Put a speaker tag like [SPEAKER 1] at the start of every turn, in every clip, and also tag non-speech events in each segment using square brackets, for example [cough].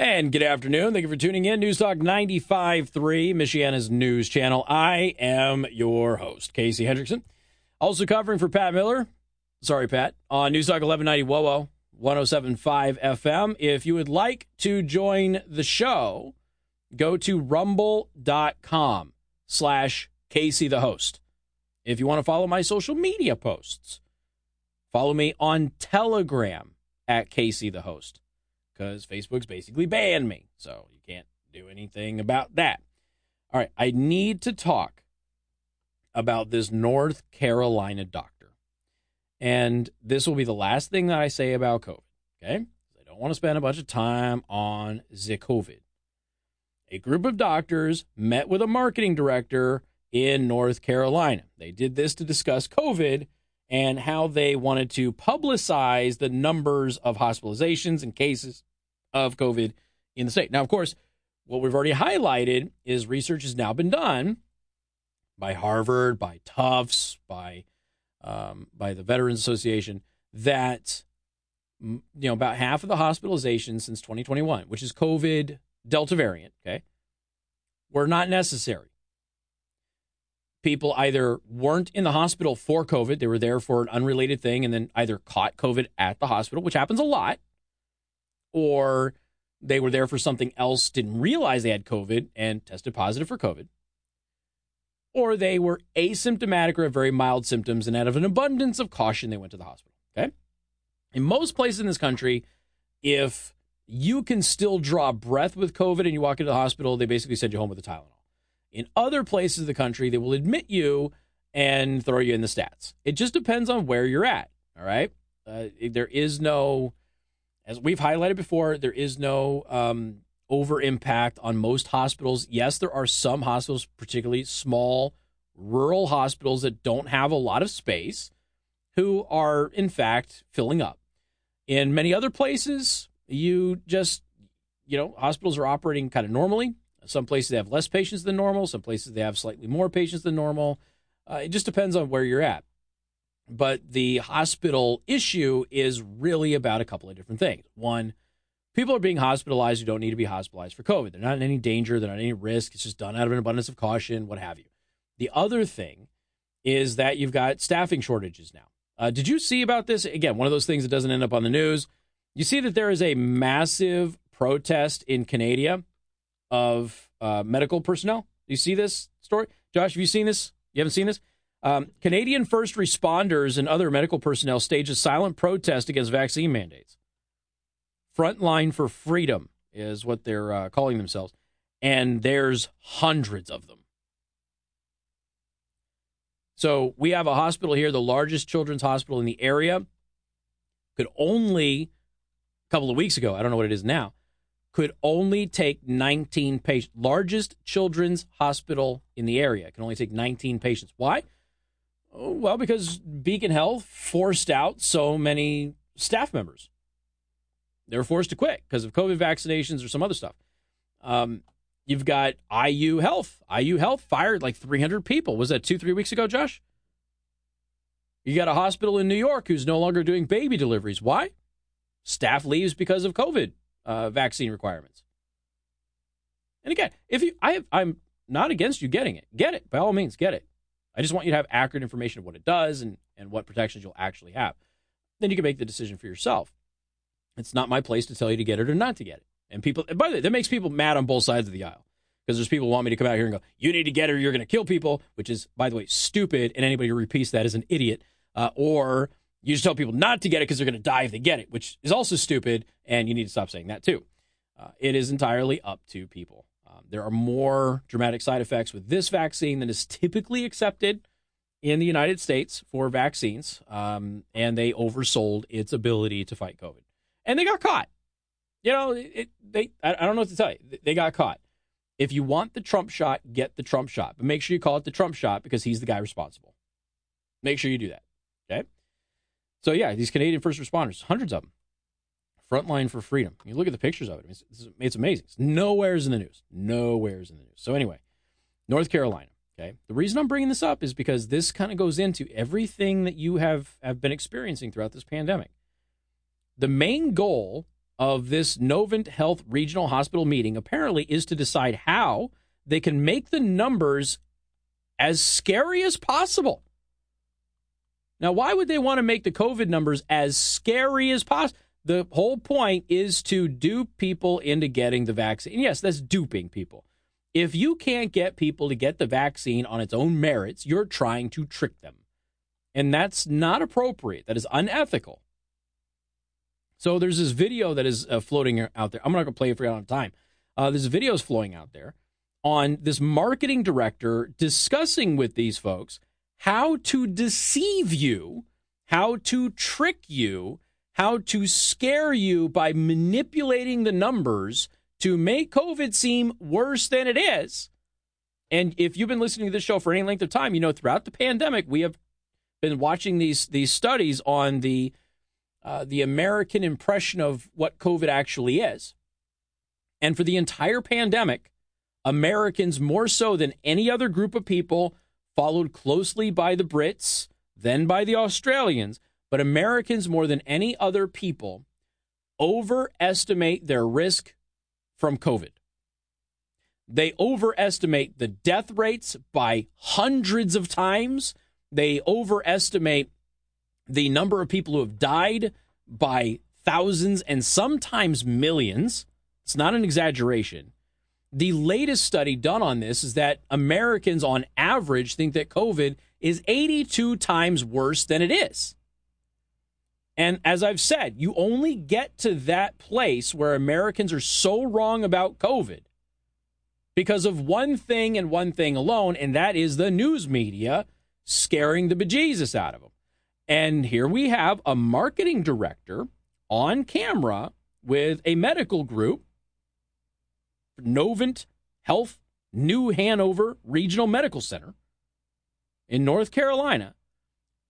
[SPEAKER 1] And good afternoon. Thank you for tuning in. News Talk 95.3, Michiana's news channel. I am your host, Casey Hendrickson. Also covering for Pat Miller. Sorry, Pat. On News Talk 1190 WOWO, 107.5 FM. If you would like to join the show, go to rumble.com slash Casey the host. If you want to follow my social media posts, follow me on Telegram at Casey the host because Facebook's basically banned me. So you can't do anything about that. All right, I need to talk about this North Carolina doctor. And this will be the last thing that I say about COVID, okay? I don't want to spend a bunch of time on the COVID. A group of doctors met with a marketing director in North Carolina. They did this to discuss COVID and how they wanted to publicize the numbers of hospitalizations and cases of COVID in the state. Now, of course, what we've already highlighted is research has now been done by Harvard, by Tufts, by um, by the Veterans Association that you know about half of the hospitalizations since 2021, which is COVID Delta variant, okay, were not necessary. People either weren't in the hospital for COVID, they were there for an unrelated thing, and then either caught COVID at the hospital, which happens a lot, or they were there for something else, didn't realize they had COVID and tested positive for COVID, or they were asymptomatic or have very mild symptoms and out of an abundance of caution, they went to the hospital. Okay. In most places in this country, if you can still draw breath with COVID and you walk into the hospital, they basically send you home with a Tylenol. In other places of the country, they will admit you and throw you in the stats. It just depends on where you're at. All right. Uh, there is no as we've highlighted before, there is no um, over impact on most hospitals. Yes, there are some hospitals, particularly small rural hospitals that don't have a lot of space, who are in fact filling up. In many other places, you just, you know, hospitals are operating kind of normally. Some places they have less patients than normal. Some places they have slightly more patients than normal. Uh, it just depends on where you're at. But the hospital issue is really about a couple of different things. One, people are being hospitalized who don't need to be hospitalized for COVID. They're not in any danger, they're not in any risk. It's just done out of an abundance of caution, what have you. The other thing is that you've got staffing shortages now. Uh, did you see about this? Again, one of those things that doesn't end up on the news. You see that there is a massive protest in Canada of uh, medical personnel. Do you see this story? Josh, have you seen this? You haven't seen this? Um, Canadian first responders and other medical personnel staged a silent protest against vaccine mandates. Frontline for Freedom is what they're uh, calling themselves. And there's hundreds of them. So we have a hospital here, the largest children's hospital in the area. Could only, a couple of weeks ago, I don't know what it is now, could only take 19 patients. Largest children's hospital in the area can only take 19 patients. Why? Oh, well, because Beacon Health forced out so many staff members. They were forced to quit because of COVID vaccinations or some other stuff. Um, you've got IU Health. IU Health fired like 300 people. Was that two, three weeks ago, Josh? You got a hospital in New York who's no longer doing baby deliveries. Why? Staff leaves because of COVID uh, vaccine requirements. And again, if you, I I'm not against you getting it. Get it by all means. Get it. I just want you to have accurate information of what it does and, and what protections you'll actually have. Then you can make the decision for yourself. It's not my place to tell you to get it or not to get it. And people, and by the way, that makes people mad on both sides of the aisle because there's people who want me to come out here and go, you need to get it or you're going to kill people, which is, by the way, stupid. And anybody who repeats that is an idiot. Uh, or you just tell people not to get it because they're going to die if they get it, which is also stupid. And you need to stop saying that too. Uh, it is entirely up to people. Um, there are more dramatic side effects with this vaccine than is typically accepted in the United States for vaccines, um, and they oversold its ability to fight COVID, and they got caught. You know, it, they I, I don't know what to tell you. They got caught. If you want the Trump shot, get the Trump shot, but make sure you call it the Trump shot because he's the guy responsible. Make sure you do that. Okay. So yeah, these Canadian first responders, hundreds of them, frontline for freedom. You look at the pictures of it; it's, it's amazing. It's nowhere's in the news. Nowhere's in the news. So anyway, North Carolina. Okay. The reason I'm bringing this up is because this kind of goes into everything that you have have been experiencing throughout this pandemic. The main goal of this Novant Health Regional Hospital meeting apparently is to decide how they can make the numbers as scary as possible. Now, why would they want to make the COVID numbers as scary as possible? The whole point is to dupe people into getting the vaccine. Yes, that's duping people. If you can't get people to get the vaccine on its own merits, you're trying to trick them. And that's not appropriate. That is unethical. So there's this video that is uh, floating out there. I'm not going to play it for you on time. Uh, there's videos flowing out there on this marketing director discussing with these folks how to deceive you, how to trick you, how to scare you by manipulating the numbers to make COVID seem worse than it is. And if you've been listening to this show for any length of time, you know throughout the pandemic we have been watching these these studies on the uh, the American impression of what COVID actually is. And for the entire pandemic, Americans more so than any other group of people, followed closely by the Brits, then by the Australians, but Americans more than any other people overestimate their risk from COVID. They overestimate the death rates by hundreds of times. They overestimate the number of people who have died by thousands and sometimes millions. It's not an exaggeration. The latest study done on this is that Americans, on average, think that COVID is 82 times worse than it is. And as I've said, you only get to that place where Americans are so wrong about COVID because of one thing and one thing alone, and that is the news media scaring the bejesus out of them. And here we have a marketing director on camera with a medical group, Novant Health New Hanover Regional Medical Center in North Carolina,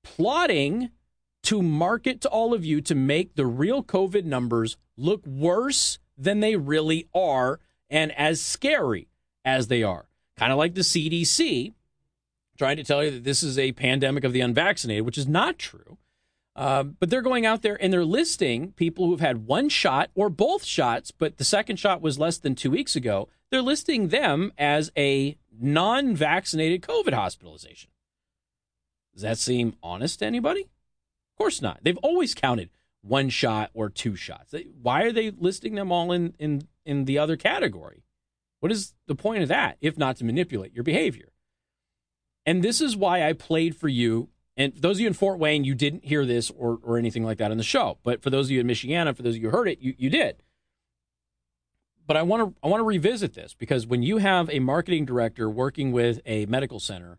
[SPEAKER 1] plotting to market to all of you to make the real COVID numbers look worse than they really are and as scary as they are. Kind of like the CDC trying to tell you that this is a pandemic of the unvaccinated, which is not true. Uh, but they're going out there and they're listing people who've had one shot or both shots, but the second shot was less than two weeks ago. They're listing them as a non vaccinated COVID hospitalization. Does that seem honest to anybody? Course not. They've always counted one shot or two shots. Why are they listing them all in, in, in the other category? What is the point of that if not to manipulate your behavior? And this is why I played for you. And for those of you in Fort Wayne, you didn't hear this or, or anything like that in the show. But for those of you in Michiana, for those of you who heard it, you, you did. But I want to I want to revisit this because when you have a marketing director working with a medical center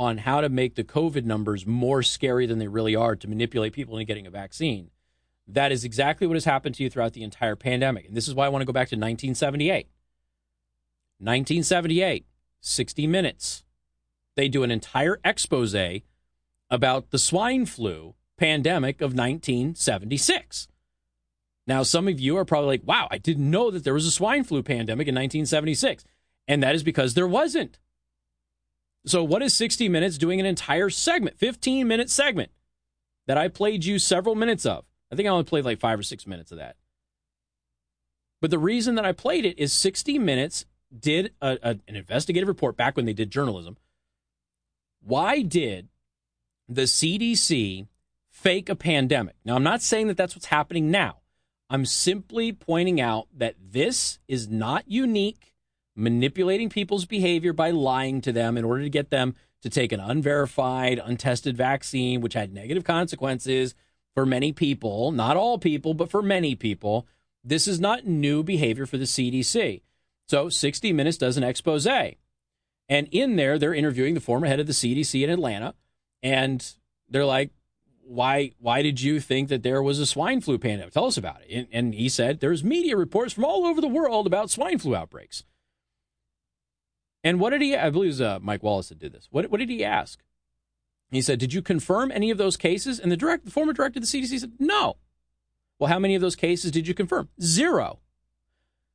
[SPEAKER 1] on how to make the COVID numbers more scary than they really are to manipulate people into getting a vaccine, that is exactly what has happened to you throughout the entire pandemic. And this is why I want to go back to 1978. 1978, 60 Minutes they do an entire expose about the swine flu pandemic of 1976. Now, some of you are probably like, wow, I didn't know that there was a swine flu pandemic in 1976. And that is because there wasn't. So, what is 60 Minutes doing an entire segment, 15 minute segment that I played you several minutes of? I think I only played like five or six minutes of that. But the reason that I played it is 60 Minutes did a, a, an investigative report back when they did journalism why did the CDC fake a pandemic? Now, I'm not saying that that's what's happening now. I'm simply pointing out that this is not unique, manipulating people's behavior by lying to them in order to get them to take an unverified, untested vaccine, which had negative consequences for many people, not all people, but for many people. This is not new behavior for the CDC. So 60 Minutes does an expose. And in there, they're interviewing the former head of the CDC in Atlanta, and they're like, "Why? Why did you think that there was a swine flu pandemic? Tell us about it." And, and he said, "There's media reports from all over the world about swine flu outbreaks." And what did he? I believe it was uh, Mike Wallace that did this. What, what did he ask? He said, "Did you confirm any of those cases?" And the direct, the former director of the CDC said, "No." Well, how many of those cases did you confirm? Zero.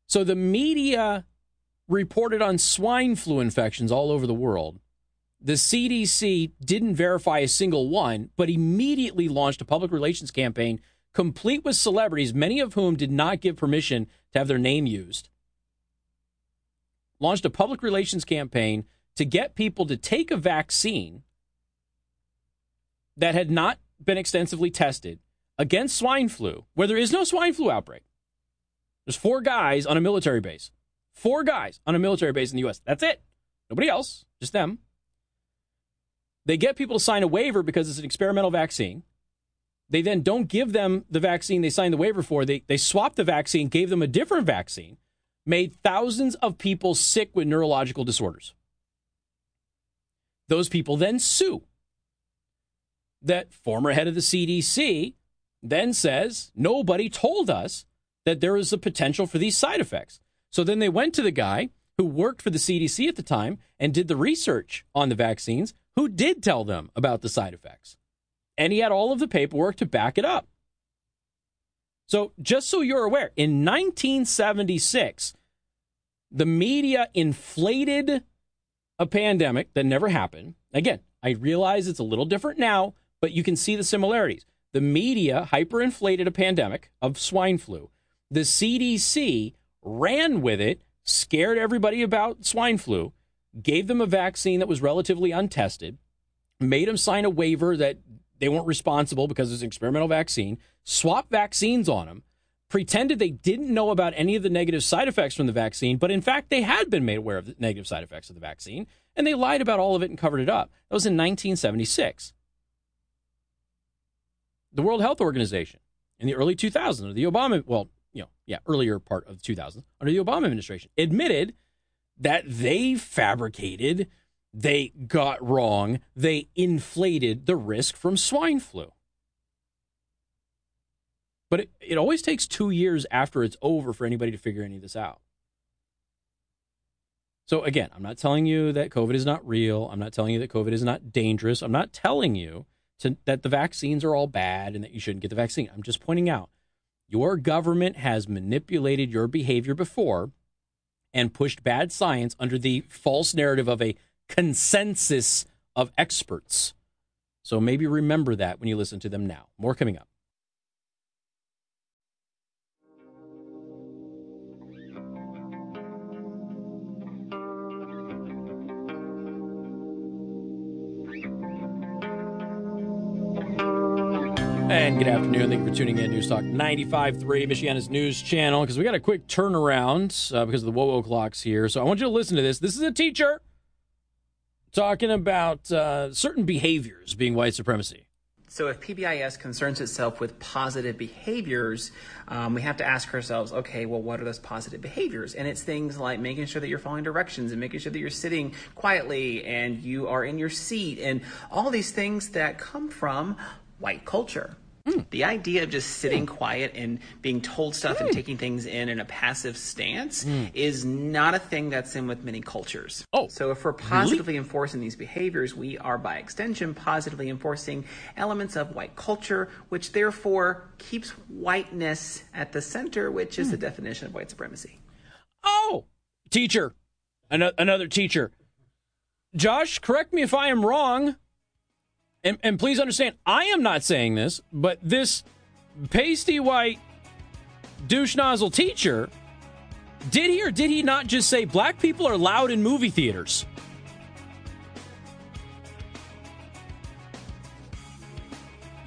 [SPEAKER 1] So the media reported on swine flu infections all over the world. The CDC didn't verify a single one, but immediately launched a public relations campaign complete with celebrities, many of whom did not give permission to have their name used, launched a public relations campaign to get people to take a vaccine that had not been extensively tested against swine flu, where there is no swine flu outbreak. There's four guys on a military base. Four guys on a military base in the U.S. That's it. Nobody else, just them. They get people to sign a waiver because it's an experimental vaccine. They then don't give them the vaccine they signed the waiver for. They, they swapped the vaccine, gave them a different vaccine, made thousands of people sick with neurological disorders. Those people then sue. That former head of the CDC then says, nobody told us that there is a potential for these side effects. So then they went to the guy who worked for the CDC at the time and did the research on the vaccines, who did tell them about the side effects. And he had all of the paperwork to back it up. So, just so you're aware, in 1976, the media inflated a pandemic that never happened. Again, I realize it's a little different now, but you can see the similarities. The media hyperinflated a pandemic of swine flu. The CDC ran with it, scared everybody about swine flu, gave them a vaccine that was relatively untested, made them sign a waiver that they weren't responsible because it's an experimental vaccine, swapped vaccines on them, pretended they didn't know about any of the negative side effects from the vaccine, but in fact, they had been made aware of the negative side effects of the vaccine, and they lied about all of it and covered it up. That was in 1976. The World Health Organization in the early 2000s, or the Obama, well, you know, yeah, earlier part of the 2000s, under the Obama administration, admitted that they fabricated, they got wrong, they inflated the risk from swine flu. But it, it always takes two years after it's over for anybody to figure any of this out. So, again, I'm not telling you that COVID is not real. I'm not telling you that COVID is not dangerous. I'm not telling you to, that the vaccines are all bad and that you shouldn't get the vaccine. I'm just pointing out your government has manipulated your behavior before and pushed bad science under the false narrative of a consensus of experts. So maybe remember that when you listen to them now. More coming up. And good afternoon. Thank you for tuning in. News Talk 95.3, Michiana's news channel, because we got a quick turnaround uh, because of the whoa clocks here. So I want you to listen to this. This is a teacher talking about uh, certain behaviors being white supremacy.
[SPEAKER 2] So, if PBIS concerns itself with positive behaviors, um, we have to ask ourselves, okay, well, what are those positive behaviors? And it's things like making sure that you're following directions and making sure that you're sitting quietly and you are in your seat and all these things that come from white culture. Mm. The idea of just sitting mm. quiet and being told stuff mm. and taking things in in a passive stance hmm. is not a thing that's in with many cultures.
[SPEAKER 1] Oh,
[SPEAKER 2] so if we're positively really? enforcing these behaviors, we are by extension positively enforcing elements of white culture, which therefore keeps whiteness at the center, which is the hmm. definition of white supremacy.
[SPEAKER 1] Oh, teacher, another teacher. Josh, correct me if I am wrong and, and please understand, I am not saying this, but this pasty white douche nozzle teacher did he or did he not just say black people are loud in movie theaters?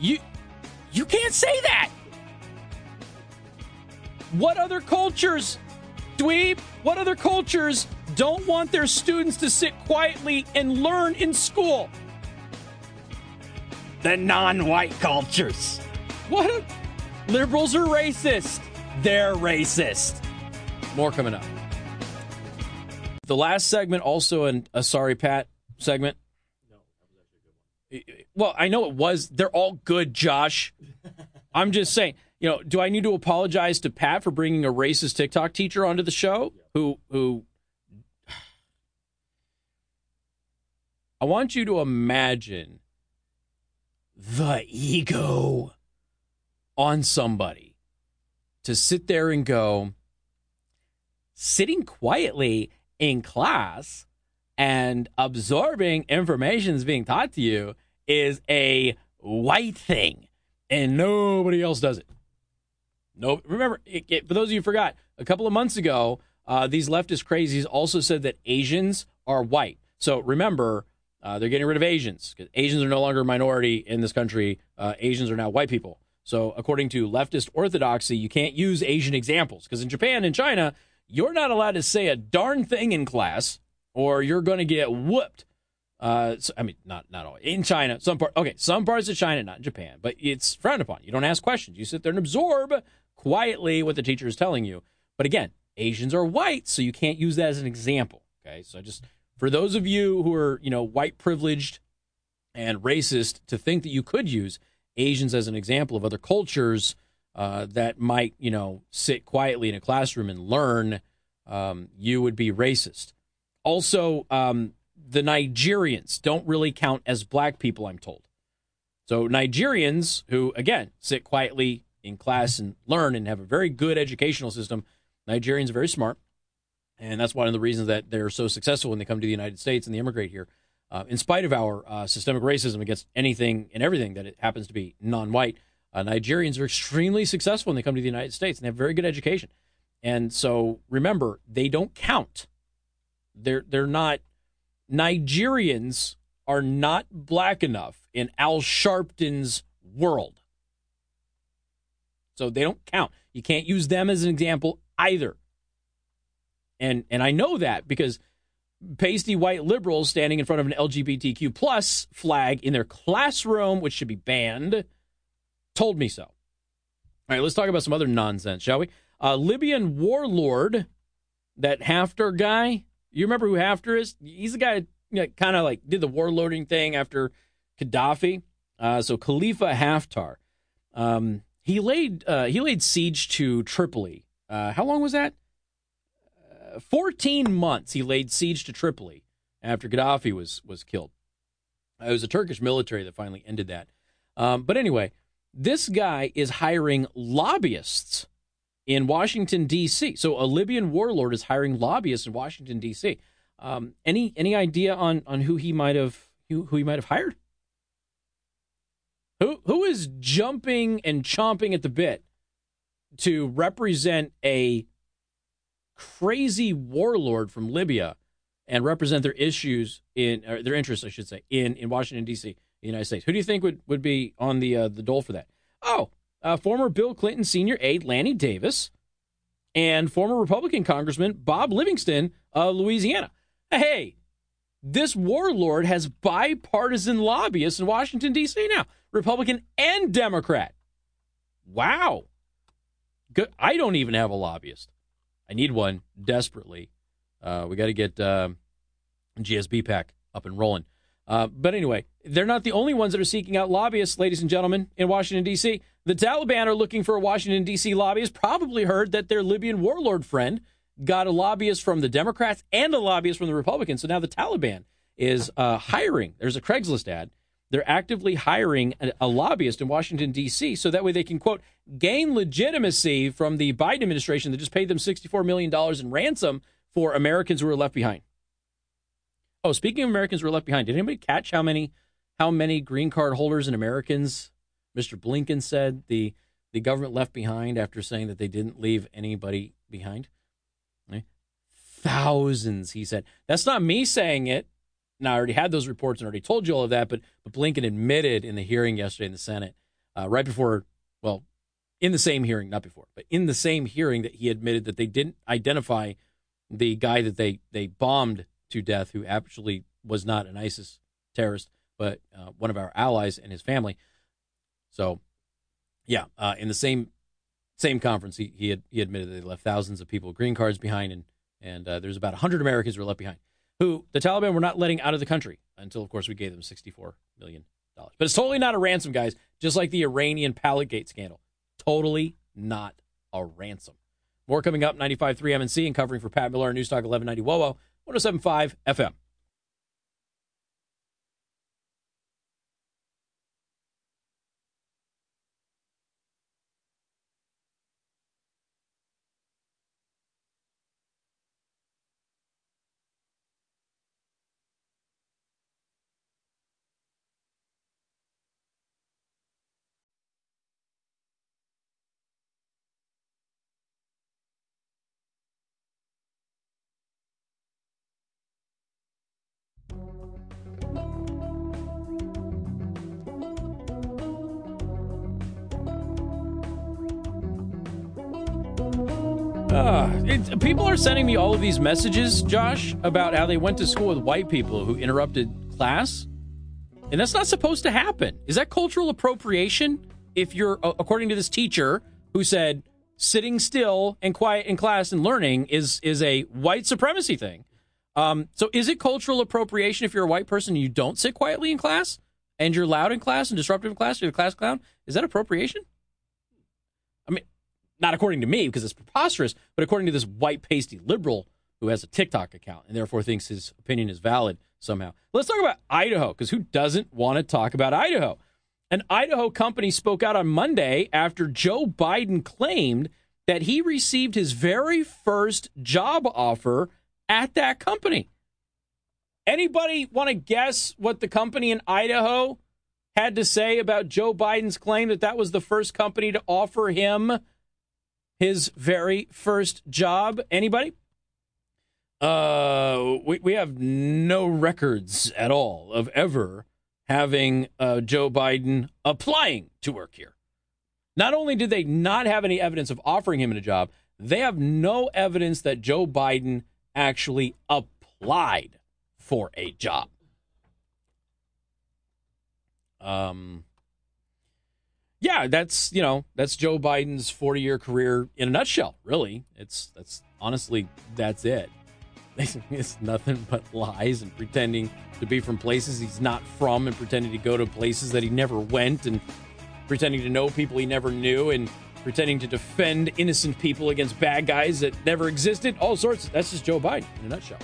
[SPEAKER 1] You you can't say that. What other cultures, dweeb, what other cultures don't want their students to sit quietly and learn in school? The non white cultures. What? Liberals are racist. They're racist. More coming up. The last segment, also an, a Sorry Pat segment. No, that was actually a good one. Well, I know it was. They're all good, Josh. I'm just saying, you know, do I need to apologize to Pat for bringing a racist TikTok teacher onto the show who who I want you to imagine the ego on somebody to sit there and go, sitting quietly in class and absorbing information that's being taught to you is a white thing and nobody else does it. No, remember, it, it, for those of you who forgot, a couple of months ago, uh, these leftist crazies also said that Asians are white. So remember, uh, they're getting rid of Asians because Asians are no longer a minority in this country. Uh, Asians are now white people. So according to leftist orthodoxy, you can't use Asian examples because in Japan and China, you're not allowed to say a darn thing in class, or you're going to get whooped. Uh, so, I mean, not not all in China. Some part, okay, some parts of China, not in Japan, but it's frowned upon. You don't ask questions. You sit there and absorb quietly what the teacher is telling you. But again, Asians are white, so you can't use that as an example. Okay, so just for those of you who are you know white privileged and racist to think that you could use Asians as an example of other cultures uh, that might you know sit quietly in a classroom and learn, um, you would be racist. Also, um, the Nigerians don't really count as black people, I'm told. So Nigerians who again sit quietly in class and learn and have a very good educational system. Nigerians are very smart, and that's one of the reasons that they're so successful when they come to the United States and they immigrate here. Uh, in spite of our uh, systemic racism against anything and everything that it happens to be non-white, uh, Nigerians are extremely successful when they come to the United States and they have very good education. And so remember, they don't count. They're they're not Nigerians are not black enough in Al Sharpton's world. So they don't count. You can't use them as an example either. And and I know that because pasty white liberals standing in front of an LGBTQ plus flag in their classroom, which should be banned, told me so. All right, let's talk about some other nonsense, shall we? Uh, Libyan warlord, that Haftar guy. You remember who Haftar is? He's the guy that kind of like did the warlording thing after Gaddafi. Uh, so Khalifa Haftar. Um, he laid uh, he laid siege to Tripoli. Uh, how long was that? Uh, Fourteen months. He laid siege to Tripoli after Gaddafi was was killed. It was the Turkish military that finally ended that. Um, but anyway, this guy is hiring lobbyists in Washington D.C. So a Libyan warlord is hiring lobbyists in Washington D.C. Um, any any idea on on who he might have who, who he might have hired? Who who is jumping and chomping at the bit to represent a crazy warlord from Libya and represent their issues in their interests, I should say, in in Washington D.C., the United States? Who do you think would would be on the uh, the dole for that? Oh, uh, former Bill Clinton senior aide Lanny Davis and former Republican Congressman Bob Livingston of Louisiana. Hey, this warlord has bipartisan lobbyists in Washington, D.C. now. Republican and Democrat. Wow. Good. I don't even have a lobbyist. I need one desperately. Uh, we got to get uh, GSB PAC up and rolling. Uh, but anyway, they're not the only ones that are seeking out lobbyists, ladies and gentlemen, in Washington, D.C. The Taliban are looking for a Washington, D.C. lobbyist, probably heard that their Libyan warlord friend got a lobbyist from the Democrats and a lobbyist from the Republicans. So now the Taliban is uh, hiring. There's a Craigslist ad they're actively hiring a, a lobbyist in Washington, D.C., so that way they can, quote, gain legitimacy from the Biden administration that just paid them $64 million in ransom for Americans who were left behind. Oh, speaking of Americans who were left behind, did anybody catch how many how many green card holders and Americans Mr. Blinken said the the government left behind after saying that they didn't leave anybody behind? Eh? Thousands, he said. That's not me saying it. Now, I already had those reports and already told you all of that, but, but Blinken admitted in the hearing yesterday in the Senate, uh, right before, well, in the same hearing, not before, but in the same hearing that he admitted that they didn't identify the guy that they, they bombed to death, who actually was not an ISIS terrorist, but uh, one of our allies and his family. So, yeah, uh, in the same same conference, he he, had, he admitted they left thousands of people green cards behind, and and uh, there's about 100 Americans were left behind who the Taliban were not letting out of the country until, of course, we gave them $64 million. But it's totally not a ransom, guys, just like the Iranian Palligate scandal. Totally not a ransom. More coming up, 95.3 MNC and covering for Pat Miller, Newstalk 1190 WOWO, 107.5 FM. Uh, people are sending me all of these messages, Josh, about how they went to school with white people who interrupted class. And that's not supposed to happen. Is that cultural appropriation? If you're, according to this teacher who said sitting still and quiet in class and learning is is a white supremacy thing. Um, so is it cultural appropriation if you're a white person and you don't sit quietly in class and you're loud in class and disruptive in class, you're the class clown? Is that appropriation? Not according to me because it's preposterous, but according to this white pasty liberal who has a TikTok account and therefore thinks his opinion is valid somehow. Let's talk about Idaho because who doesn't want to talk about Idaho? An Idaho company spoke out on Monday after Joe Biden claimed that he received his very first job offer at that company. Anybody want to guess what the company in Idaho had to say about Joe Biden's claim that that was the first company to offer him his very first job? Anybody? Uh, we, we have no records at all of ever having uh, Joe Biden applying to work here. Not only did they not have any evidence of offering him a job, they have no evidence that Joe Biden actually applied for a job. Um, yeah, that's you know that's Joe Biden's forty-year career in a nutshell. Really, it's that's honestly that's it. [laughs] It's nothing but lies and pretending to be from places he's not from and pretending to go to places that he never went and pretending to know people he never knew and pretending to defend innocent people against bad guys that never existed. All sorts. That's just Joe Biden in a nutshell.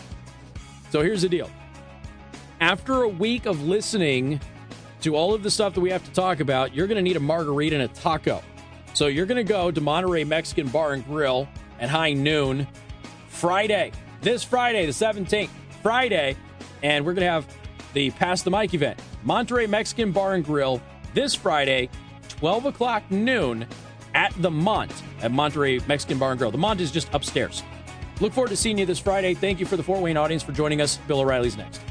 [SPEAKER 1] So here's the deal. After a week of listening to all of the stuff that we have to talk about, you're going to need a margarita and a taco. So you're going to go to Monterey Mexican Bar and Grill at high noon Friday this Friday, the 17th, Friday, and we're going to have the Pass the Mic event. Monterey Mexican Bar and Grill this Friday, 12 o'clock noon at the Mont at Monterey Mexican Bar and Grill. The Mont is just upstairs. Look forward to seeing you this Friday. Thank you for the Fort Wayne audience for joining us. Bill O'Reilly's next.